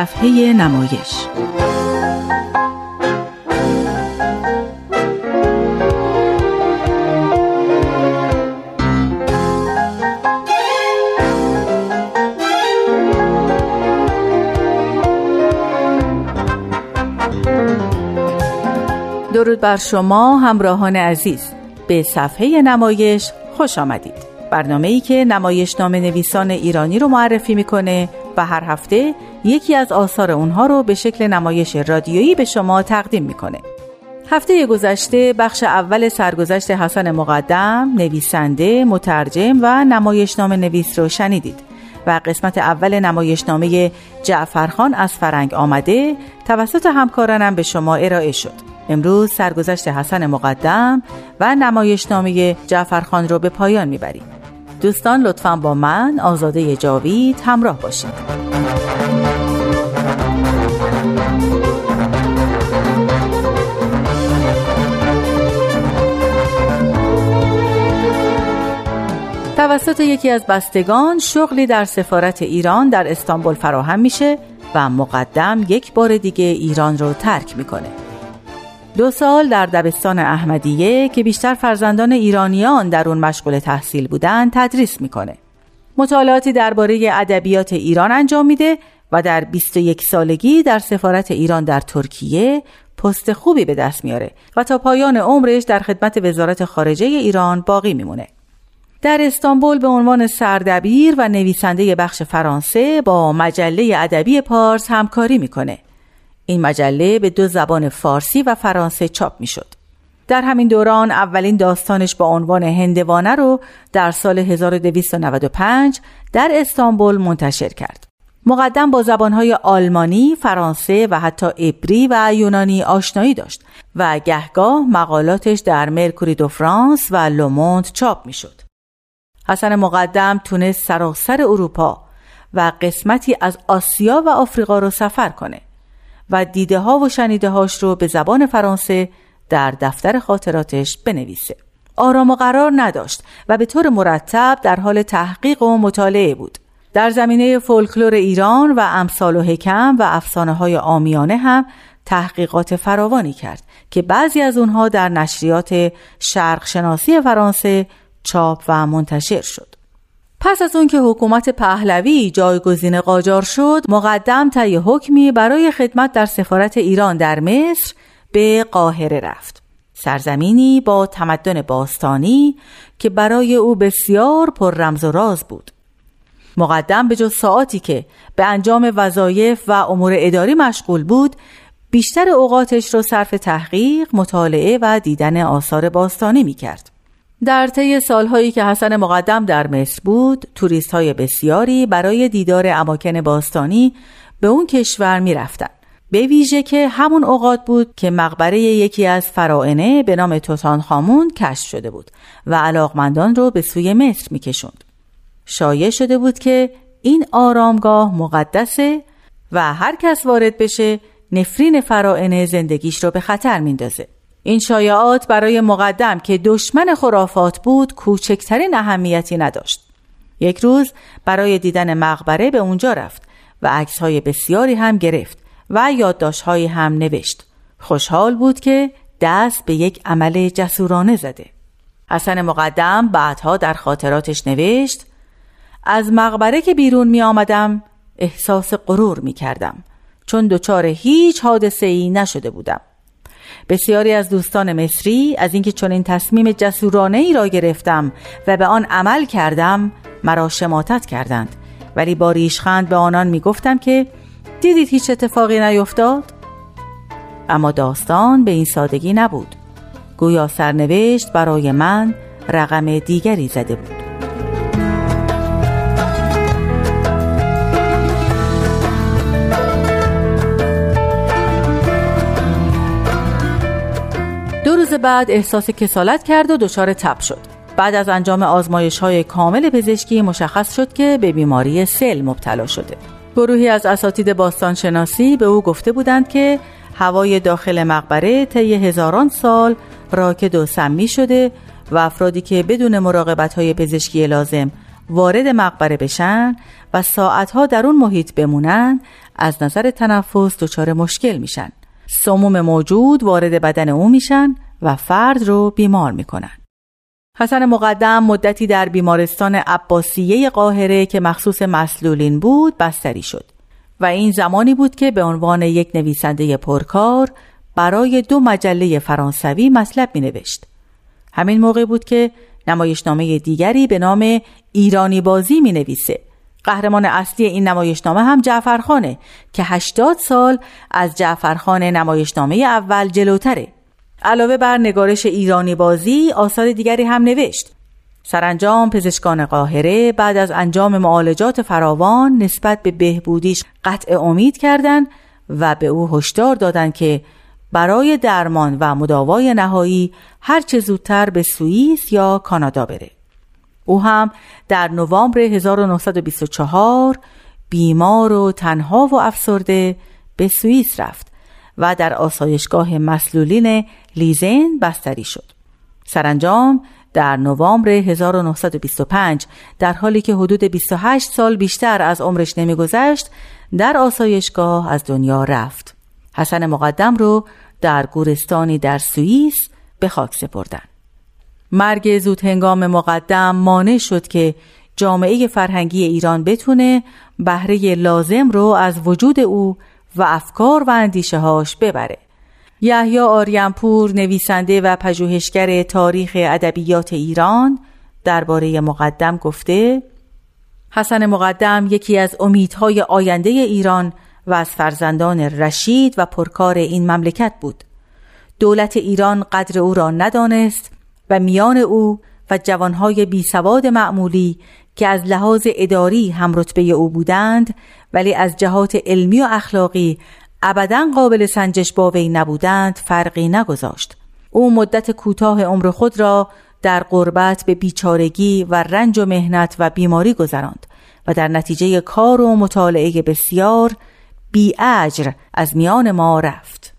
صفحه نمایش. درود بر شما همراهان عزیز. به صفحه نمایش خوش آمدید. برنامه ای که نمایش نام نویسان ایرانی رو معرفی می‌کنه هر هفته یکی از آثار اونها رو به شکل نمایش رادیویی به شما تقدیم می‌کنه. هفته گذشته بخش اول سرگذشت حسن مقدم نویسنده مترجم و نمایشنامه نویس رو شنیدید و قسمت اول نمایشنامه جعفرخان از فرنگ آمده توسط همکارانم به شما ارائه شد. امروز سرگذشت حسن مقدم و نمایشنامه جعفرخان رو به پایان می‌بریم. دوستان لطفا با من آزاده جاوید همراه باشید توسط یکی از بستگان شغلی در سفارت ایران در استانبول فراهم میشه و مقدم یک بار دیگه ایران رو ترک می‌کنه. دو سال در دبستان احمدیه که بیشتر فرزندان ایرانیان در اون مشغول تحصیل بودن تدریس می‌کنه. مطالعاتی درباره ادبیات ایران انجام میده و در 21 سالگی در سفارت ایران در ترکیه پست خوبی به دست میاره و تا پایان عمرش در خدمت وزارت خارجه ایران باقی میمونه. در استانبول به عنوان سردبیر و نویسنده بخش فرانسه با مجله ادبی پارس همکاری می‌کنه. این مجله به دو زبان فارسی و فرانسه چاپ می شد. در همین دوران اولین داستانش با عنوان هندوانه رو در سال 1295 در استانبول منتشر کرد. مقدم با زبانهای آلمانی، فرانسه و حتی ابری و یونانی آشنایی داشت و گهگاه مقالاتش در مرکوری دو فرانس و لوموند چاپ می شد. حسن مقدم تونست سراسر اروپا و قسمتی از آسیا و آفریقا رو سفر کنه. و دیده ها و شنیده هاش رو به زبان فرانسه در دفتر خاطراتش بنویسه. آرام و قرار نداشت و به طور مرتب در حال تحقیق و مطالعه بود. در زمینه فولکلور ایران و امثال و حکم و افسانه های آمیانه هم تحقیقات فراوانی کرد که بعضی از اونها در نشریات شرق شناسی فرانسه چاپ و منتشر شد. پس از اون که حکومت پهلوی جایگزین قاجار شد مقدم طی حکمی برای خدمت در سفارت ایران در مصر به قاهره رفت سرزمینی با تمدن باستانی که برای او بسیار پر رمز و راز بود مقدم به جز ساعتی که به انجام وظایف و امور اداری مشغول بود بیشتر اوقاتش را صرف تحقیق، مطالعه و دیدن آثار باستانی می کرد. در طی سالهایی که حسن مقدم در مصر بود توریست های بسیاری برای دیدار اماکن باستانی به اون کشور می رفتن. به ویژه که همون اوقات بود که مقبره یکی از فرائنه به نام توتان خامون کشف شده بود و علاقمندان رو به سوی مصر می کشند. شایع شده بود که این آرامگاه مقدسه و هر کس وارد بشه نفرین فرائنه زندگیش رو به خطر میندازه. این شایعات برای مقدم که دشمن خرافات بود کوچکترین اهمیتی نداشت. یک روز برای دیدن مقبره به اونجا رفت و های بسیاری هم گرفت و یادداشتهایی هم نوشت. خوشحال بود که دست به یک عمل جسورانه زده. حسن مقدم بعدها در خاطراتش نوشت از مقبره که بیرون می آمدم احساس غرور می کردم چون دچار هیچ حادثه ای نشده بودم. بسیاری از دوستان مصری از اینکه چنین تصمیم جسورانه ای را گرفتم و به آن عمل کردم مرا شماتت کردند. ولی با ریشخند به آنان می گفتم که دیدید هیچ اتفاقی نیفتاد؟ اما داستان به این سادگی نبود. گویا سرنوشت برای من رقم دیگری زده بود. بعد احساس کسالت کرد و دچار تب شد. بعد از انجام آزمایش های کامل پزشکی مشخص شد که به بیماری سل مبتلا شده. گروهی از اساتید باستانشناسی به او گفته بودند که هوای داخل مقبره طی هزاران سال راکد و سمی شده و افرادی که بدون مراقبت های پزشکی لازم وارد مقبره بشن و ساعتها در اون محیط بمونن از نظر تنفس دچار مشکل میشن. سموم موجود وارد بدن او میشن و فرد رو بیمار می‌کنن حسن مقدم مدتی در بیمارستان عباسیه قاهره که مخصوص مسلولین بود بستری شد و این زمانی بود که به عنوان یک نویسنده پرکار برای دو مجله فرانسوی مطلب می نوشت. همین موقع بود که نمایشنامه دیگری به نام ایرانی بازی می نویسه. قهرمان اصلی این نمایشنامه هم جعفرخانه که 80 سال از جعفرخان نمایشنامه اول جلوتره. علاوه بر نگارش ایرانی بازی آثار دیگری هم نوشت. سرانجام پزشکان قاهره بعد از انجام معالجات فراوان نسبت به بهبودیش قطع امید کردند و به او هشدار دادند که برای درمان و مداوای نهایی هرچه زودتر به سوئیس یا کانادا بره. او هم در نوامبر 1924 بیمار و تنها و افسرده به سوئیس رفت و در آسایشگاه مسلولین لیزن بستری شد. سرانجام در نوامبر 1925 در حالی که حدود 28 سال بیشتر از عمرش نمیگذشت در آسایشگاه از دنیا رفت. حسن مقدم رو در گورستانی در سوئیس به خاک سپردن. مرگ زود هنگام مقدم مانع شد که جامعه فرهنگی ایران بتونه بهره لازم رو از وجود او و افکار و اندیشه هاش ببره. یحیی آریانپور نویسنده و پژوهشگر تاریخ ادبیات ایران درباره مقدم گفته حسن مقدم یکی از امیدهای آینده ایران و از فرزندان رشید و پرکار این مملکت بود دولت ایران قدر او را ندانست و میان او و جوانهای بی سواد معمولی که از لحاظ اداری هم رتبه او بودند ولی از جهات علمی و اخلاقی ابدا قابل سنجش با وی نبودند فرقی نگذاشت. او مدت کوتاه عمر خود را در قربت به بیچارگی و رنج و مهنت و بیماری گذراند و در نتیجه کار و مطالعه بسیار بی اجر از میان ما رفت.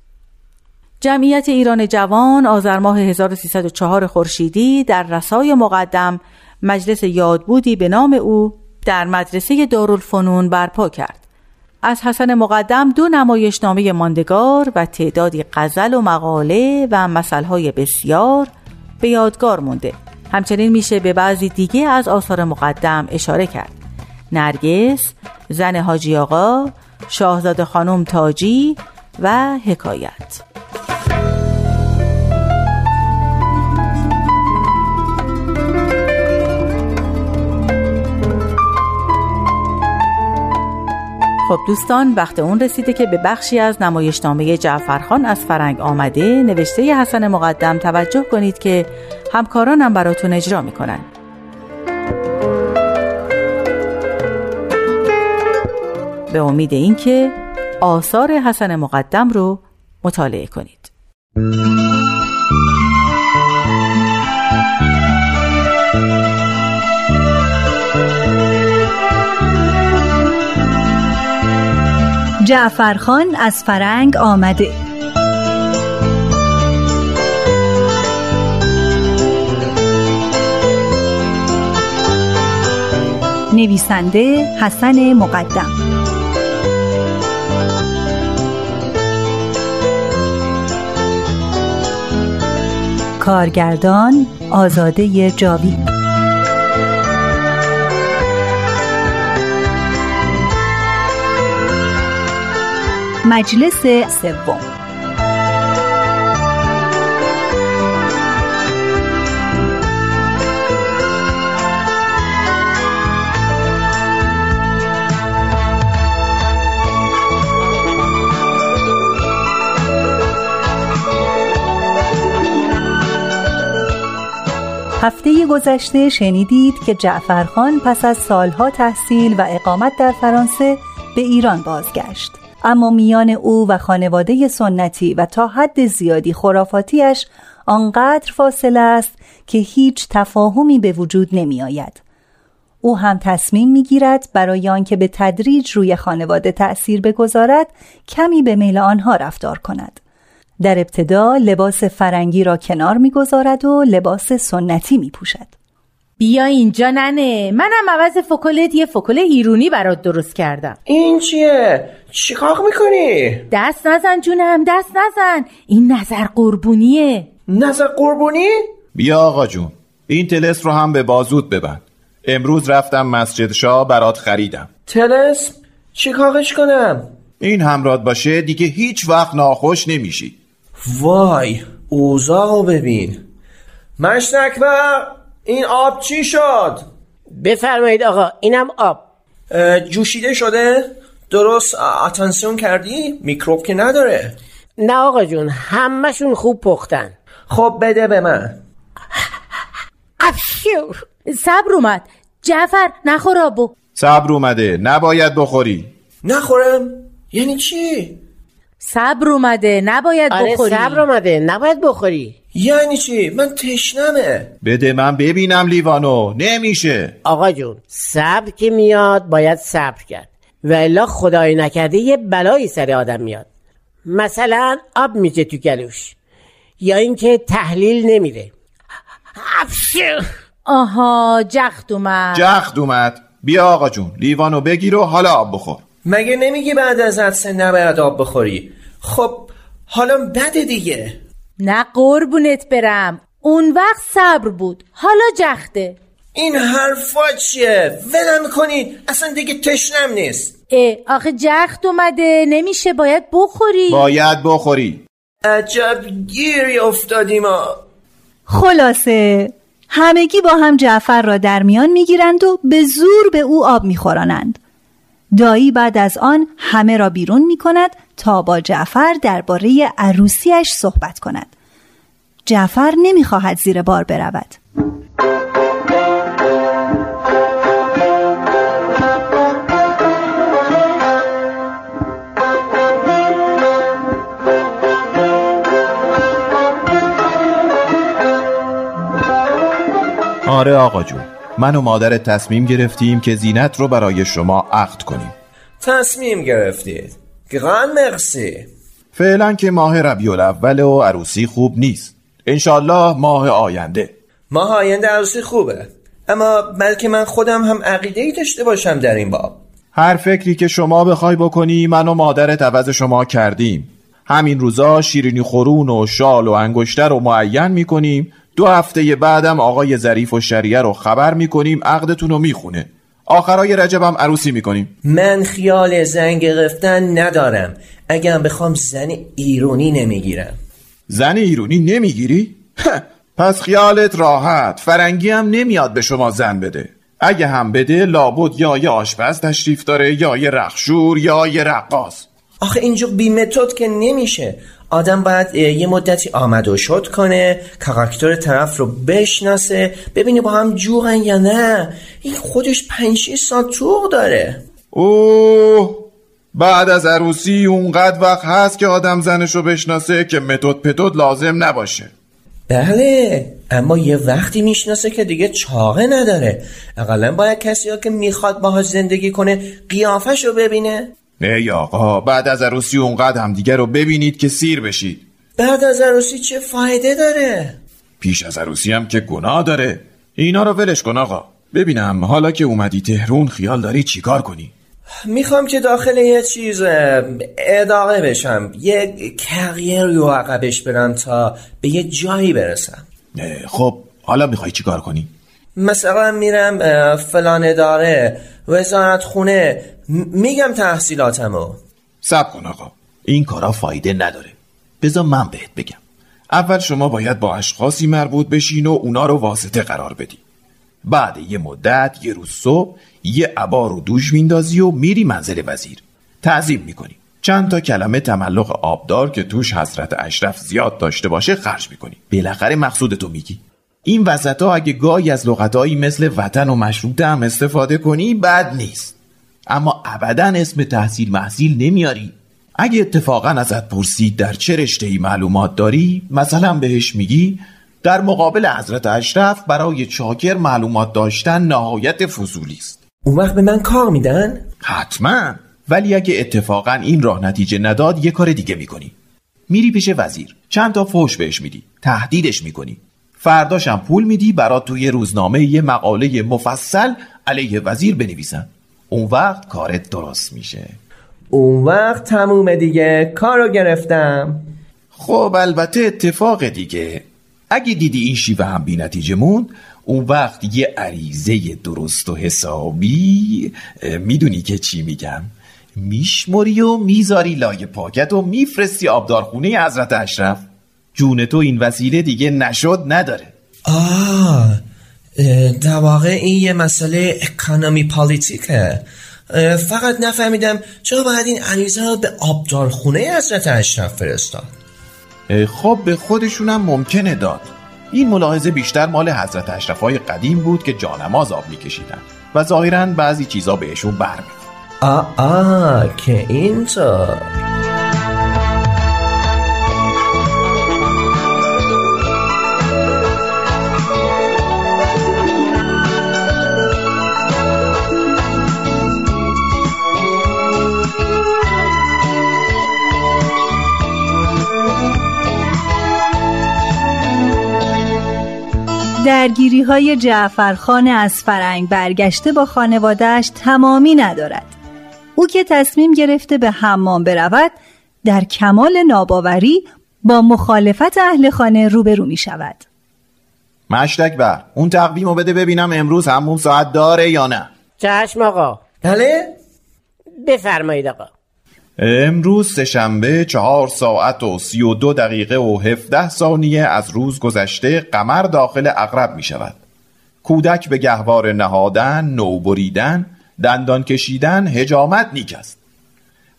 جمعیت ایران جوان آذر ماه 1304 خورشیدی در رسای مقدم مجلس یادبودی به نام او در مدرسه دارالفنون برپا کرد. از حسن مقدم دو نمایشنامه ماندگار و تعدادی غزل و مقاله و مسئله بسیار به یادگار مونده. همچنین میشه به بعضی دیگه از آثار مقدم اشاره کرد. نرگس، زن حاجی آقا، شاهزاده خانم تاجی و حکایت. خب دوستان وقت اون رسیده که به بخشی از نمایشنامه جعفرخان از فرنگ آمده نوشته حسن مقدم توجه کنید که همکارانم براتون اجرا می‌کنن. به امید اینکه آثار حسن مقدم رو مطالعه کنید. جعفرخان از فرنگ آمده. نویسنده حسن مقدم. کارگردان آزاده جاوید. مجلس سوم. هفته گذشته شنیدید که جعفرخان پس از سالها تحصیل و اقامت در فرانسه به ایران بازگشت. اما میان او و خانواده سنتی و تا حد زیادی خرافاتیش آنقدر فاصله است که هیچ تفاهمی به وجود نمی آید. او هم تصمیم می گیرد برای آنکه به تدریج روی خانواده تأثیر بگذارد کمی به میل آنها رفتار کند. در ابتدا لباس فرنگی را کنار می‌گذارد و لباس سنتی می پوشد. بیا اینجا ننه منم عوض فکلت یه فکل ایرونی برات درست کردم این چیه؟ چیکار می‌کنی؟ دست نزن جونم دست نزن این نظر قربونیه نظر قربونی؟ بیا آقا جون این تلس رو هم به بازود ببند امروز رفتم مسجد شاه برات خریدم تلس؟ چیکارش کنم؟ این همراد باشه دیگه هیچ وقت ناخوش نمیشی وای اوضاع رو ببین مشنکبر این آب چی شد؟ بفرمایید آقا اینم آب جوشیده شده؟ درست اتنسیون کردی؟ میکروب که نداره نه آقا جون همهشون خوب پختن خب بده به من افشور صبر اومد جعفر نخور آبو صبر اومده نباید بخوری نخورم؟ یعنی چی؟ صبر اومده نباید آره بخوری. صبر اومده نباید بخوری. یعنی چی؟ من تشنمه. بده من ببینم لیوانو. نمیشه. آقا جون صبر که میاد باید صبر کرد. و الا خدای نکرده یه بلایی سر آدم میاد. مثلا آب میجه تو گلوش. یا اینکه تحلیل نمیره آها جخت اومد. جخت اومد. بیا آقا جون لیوانو بگیر و حالا آب بخور. مگه نمیگی بعد از عدسه نباید آب بخوری؟ خب حالا بده دیگه. نه قربونت برم. اون وقت صبر بود. حالا جخته. این حرفا چیه؟ ولم کنی. اصلا دیگه تشنم نیست. اه آخه جخت اومده. نمیشه باید بخوری. باید بخوری. عجب گیری افتادیم ما. خلاصه همگی با هم جعفر را در میان می‌گیرند و به زور به او آب میخورانند. دایی بعد از آن همه را بیرون می کند تا با جعفر درباره عروسیش صحبت کند. جعفر نمی‌خواهد زیر بار برود. آره آقا جون. من و مادرت تصمیم گرفتیم که زینت رو برای شما عقد کنیم. تصمیم گرفتید. گران مرسی. فعلا که ماه ربیع الاول و عروسی خوب نیست. انشالله ماه آینده. ماه آینده عروسی خوبه. اما بلکه من خودم هم عقیده ای داشته باشم در این باب. هر فکری که شما بخوای بکنی من و مادرت عوض شما کردیم. همین روزا شیرینی خورون و شال و انگشتر رو معین می‌کنیم دو هفته بعدم آقای ظریف و شریعه رو خبر می‌کنیم عقدتون رو می‌خونه. آخرای رجب هم عروسی می‌کنیم. من خیال زن گرفتن ندارم. اگر بخوام زن ایرونی نمی‌گیرم. زن ایرونی نمی‌گیری؟ پس خیالت راحت. فرنگی هم نمیاد به شما زن بده. اگه هم بده لابد یا یه آشپز تشریف داره یا یه رخشور یا یه رقاص. آخه اینجور بی متد که نمیشه. آدم باید یه مدتی آمد و شد کنه کاراکتر طرف رو بشناسه ببینه با هم جورن یا نه. این خودش پنج سال طور داره. اوه! بعد از عروسی اونقدر وقت هست که آدم زنش رو بشناسه که متد پتد لازم نباشه. بله اما یه وقتی می‌شناسه که دیگه چاقه نداره. اقلا باید کسی ها که می‌خواد باهاش زندگی کنه قیافش رو ببینه. ای آقا بعد از عروسی اونقدر هم دیگه رو ببینید که سیر بشید. بعد از عروسی چه فایده داره؟ پیش از عروسی هم که گناه داره. اینا رو ولش کن آقا. ببینم حالا که اومدی تهرون خیال داری چیکار کنی؟ می‌خوام که داخل یه چیز اداره بشم. یه کریر رو عقبش برم تا به یه جایی برسم. خب حالا می‌خوای چیکار کنی؟ مثلا میرم فلان اداره وزارت خونه میگم تحصیلاتمو. سب کن آقا. این کارا فایده نداره. بذار من بهت بگم. اول شما باید با اشخاصی مربوط بشین و اونا رو واسطه قرار بدی. بعد یه مدت یه روز صبح یه عبا رو دوش میندازی و میری منزل وزیر. تعظیم می‌کنی. چند تا کلمه تملق آبدار که توش حضرت اشرف زیاد داشته باشه خرج می‌کنی. بالاخره مقصودتو میگی. این وسط ها اگه گاهی از لغتهایی مثل وطن و مشروط هم استفاده کنی بد نیست. اما ابدا اسم تحصیل محصیل نمیاری. اگه اتفاقا ازت پرسید در چه رشته ای معلومات داری مثلا بهش میگی در مقابل حضرت اشرف برای چاکر معلومات داشتن نهایت فضولی است. اون وقت به من کار میدن؟ حتما. ولی اگه اتفاقا این راه نتیجه نداد یه کار دیگه می‌کنی. میری پیش وزیر. چند تا فوش بهش میدی. تهدیدش می‌کنی. فرداشم پول میدی برات توی روزنامه یه مقاله مفصل علیه وزیر بنویسن. اون وقت کارت درست میشه. اون وقت تمومه دیگه کارو گرفتم. خب البته اتفاق دیگه. اگه دیدی این شیوه هم بی نتیجه موند اون وقت یه عریضه درست و حسابی می‌دونی که چی میگم. میشمری و می‌ذاری لای پاکت و میفرستی آبدارخونه حضرت اشرف. جون تو این وسیله دیگه نشد نداره. آه در واقع این یه مسئله اکانومی پالیتیکه فقط نفهمیدم چرا باید این عریضه رو به آبدارخونه حضرت اشرف فرستاد. خب به خودشونم ممکنه داد. این ملاحظه بیشتر مال حضرت اشرفای قدیم بود که جانماز آب میکشیدن و ظاهرا بعضی چیزا بهشون برمیخورد. آه آه که اینطور. درگیری های جعفرخان از فرنگ برگشته با خانوادهش تمامی ندارد. او که تصمیم گرفته به حمام برود در کمال ناباوری با مخالفت اهل خانه روبرو می شود مشتک بر اون تقویم رو بده ببینم امروز همون ساعت داره یا نه. چشم آقا. بله؟ بفرمایید آقا. امروز سهشنبه چهار ساعت و سی و دو دقیقه و هفده ثانیه از روز گذشته قمر داخل اقرب می شود. کودک به گهوار نهادن، نو بریدن، دندان کشیدن، هجامت نیک است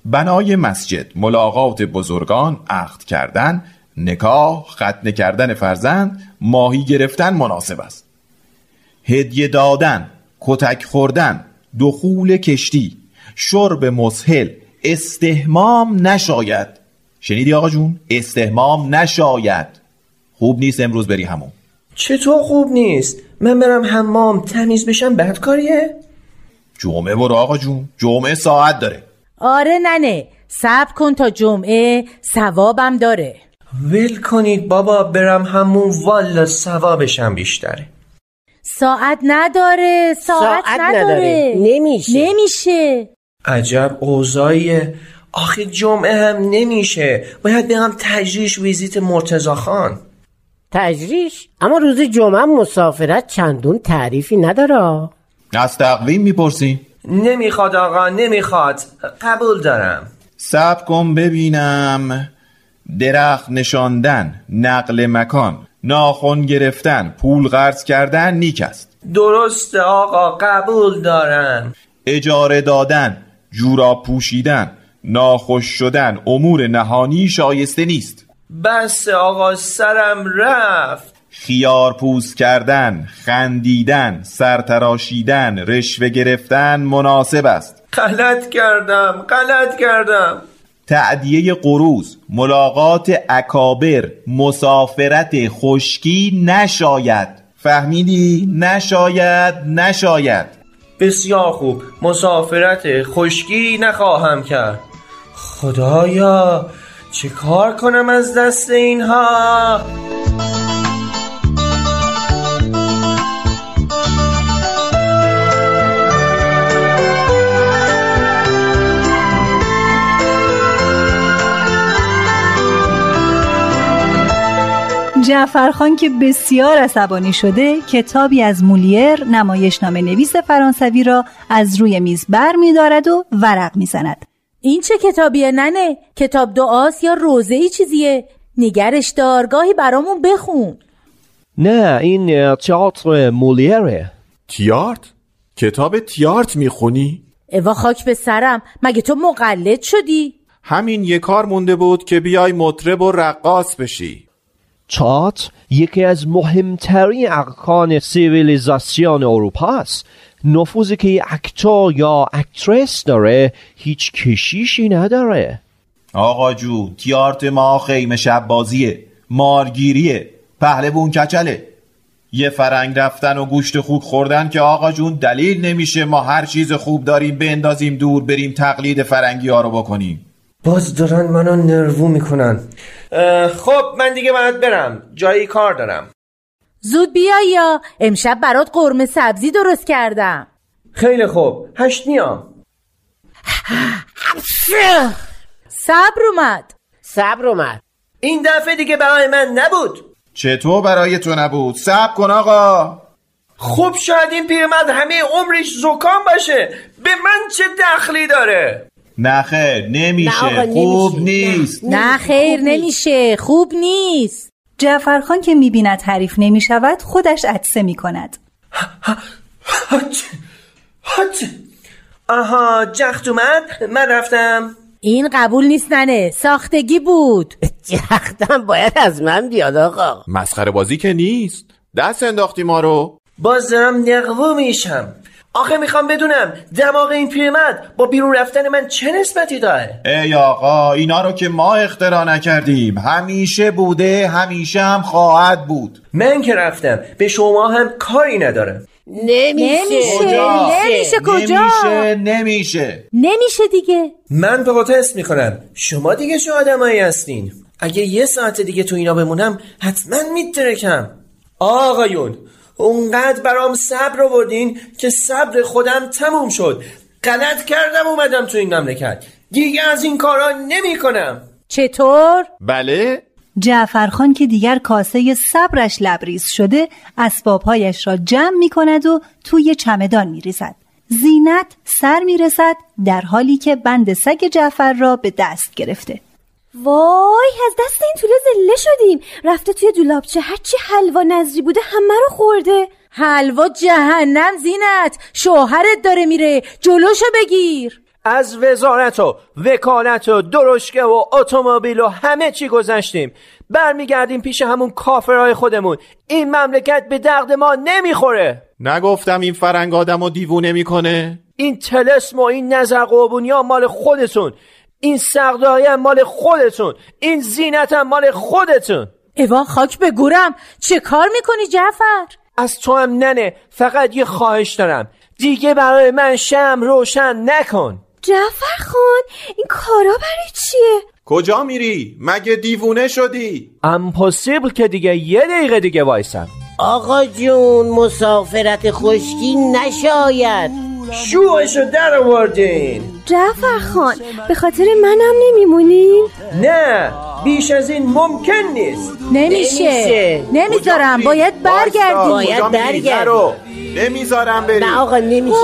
بنای مسجد، ملاقات بزرگان، عقد کردن، نکاح، ختنه کردن فرزند، ماهی گرفتن مناسب است. هدیه دادن، کتک خوردن، دخول کشتی، شرب مسهل، استهمام نشاید شنیدی آقا جون؟ استهمام نشاید خوب نیست امروز بری همون چطور خوب نیست؟ من برم حمام تمیز بشم بعد کاریه؟ جمعه برو آقا جون جمعه ساعت داره آره ننه صبر کن تا جمعه ثوابم داره ول کنید بابا برم همون والا ثوابشم بیشتره ساعت نداره ساعت, ساعت نداره. نداره. نمیشه. نمیشه عجب اوضاعیه. آخه جمعه هم نمیشه. باید برم تجریش ویزیت مرتزا خان. تجریش؟ اما روز جمعه مسافرت چندون تعریفی نداره؟ از تقویم می‌پرسی؟ نمی‌خواد آقا نمی‌خواد. قبول دارم. سب کن ببینم. درخت نشاندن نقل مکان ناخن گرفتن پول قرض کردن نیک است. درسته آقا قبول دارم. اجاره دادن جورا پوشیدن ناخوش شدن امور نهانی شایسته نیست. بس آقا سرم رفت. خیار پوست کردن خندیدن سرتراشیدن رشوه گرفتن مناسب است. غلط کردم غلط کردم. تعدیه قروز ملاقات اکابر مسافرت خشکی نشاید. فهمیدی؟ نشاید نشاید. بسیار خوب. مسافرت خشکی نخواهم کرد. خدایا چه کار کنم از دست اینها؟ جعفرخان که بسیار عصبانی شده کتابی از مولیر نمایشنامه نویس فرانسوی را از روی میز بر می دارد و ورق می زند. این چه کتابیه ننه کتاب دعاست یا روزه ای چیزیه نگرش دارگاهی برامون بخون نه این تئاتر مولیره تیارت؟ کتاب تیارت می‌خونی؟ اوا خاک به سرم مگه تو مقلد شدی؟ همین یه کار مونده بود که بیای مطرب و رقاص بشی تئاتر یکی از مهمترین ارکان سیویلیزاسیون اروپا است. نفوذی که اکتور یا اکترس داره هیچ کشیشی نداره. آقا جو تیارت ما خیمه شب بازیه مارگیریه پهلوون کچله. یه فرنگ رفتن و گوشت خوک خوردن که آقا جون دلیل نمیشه ما هر چیز خوب داریم بندازیم دور بریم تقلید فرنگی ها رو بکنیم. باز دارن منو نروو می‌کنن. خب من دیگه باید برم. جایی کار دارم. زود بیا یا امشب برات قرمه سبزی درست کردم. خیلی خوب. هشت میام صبر اومد. صبر اومد. این دفعه دیگه برای من نبود. چطور برای تو نبود؟ صبر کن آقا. خوب شاید این پیرمرد همه عمرش زکام باشه. به من چه دخلی داره؟ نه خیر نمیشه. نه خوب نمیشه. نیست. نه خیر نمیشه. خوب نیست. جعفرخان که می‌بیند حریف نمی شود خودش عدسه می کند هاچ هاچ آها جخت اومد. من رفتم. این قبول نیست ننه. ساختگی بود. جختم باید از من بیاد آقا. مسخره بازی که نیست. دست انداختی ما رو. باز دارم نقوو میشم. آخه می‌خوام بدونم دماغ این پیرمرد با بیرون رفتن من چه نسبتی داره؟ ای آقا اینا رو که ما اختراع نکردیم همیشه بوده همیشه هم خواهد بود. من که رفتم به شما هم کاری ندارم. نمیشه. نمیشه. نمیشه کجا؟ نمیشه نمیشه. نمیشه دیگه. من پروتست می‌کنم. شما دیگه چه آدمایی هستین؟ اگه یه ساعت دیگه تو اینا بمونم حتما میترکم. آقایون اونقدر برام صبر آوردین که صبر خودم تموم شد غلط کردم اومدم تو این مملکت دیگه از این کارا نمی کنم چطور؟ بله جعفرخان که دیگر کاسه صبرش لبریز شده اسبابهایش را جمع می کند و توی چمدان می ریزد. زینت سر می رسد در حالی که بند سگ جعفر را به دست گرفته. وای از دست این توله زله شدیم. رفته توی دولابچه. هرچی حلوا نظری بوده همه رو خورده. حلوا جهنم زینت. شوهرت داره میره. جلوشو بگیر. از وزارت و وکالت و درشکه و اتومبیل و همه چی گذشتیم. برمیگردیم پیش همون کافرهای خودمون. این مملکت به درد ما نمی‌خوره. نگفتم این فرنگ آدم رو دیوونه می‌کنه؟ این تلسم و این نظر قربونی ها مال خودتون. این سقدایی هم مال خودتون. این زینت هم مال خودتون. ایوا خاک به گورم. چه کار می‌کنی جعفر؟ از تو هم ننه. فقط یه خواهش دارم. دیگه برای من شم روشن نکن. جعفر خان این کارا برای چیه؟ کجا میری؟ مگه دیوونه شدی؟ امپوسیبل که دیگه یه دقیقه دیگه وایسم. آقا جون مسافرت خشکی نشاید. شوهشو در آوردین جعفر خان به خاطر منم نمیمونین نه بیش از این ممکن نیست نمیشه نمیشه. نمی‌ذارم باید برگردی باید کجا میری برگردی. زرو؟ نمی‌ذارم بری نه آقا نمیشه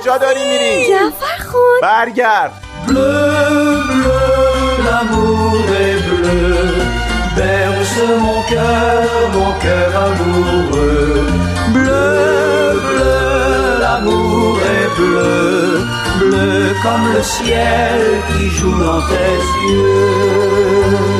کجا داری میری جعفر خان برگرد berce mon cœur, mon cœur amoureux. Bleu, l'amour est bleu, bleu comme le ciel qui joue dans tes yeux.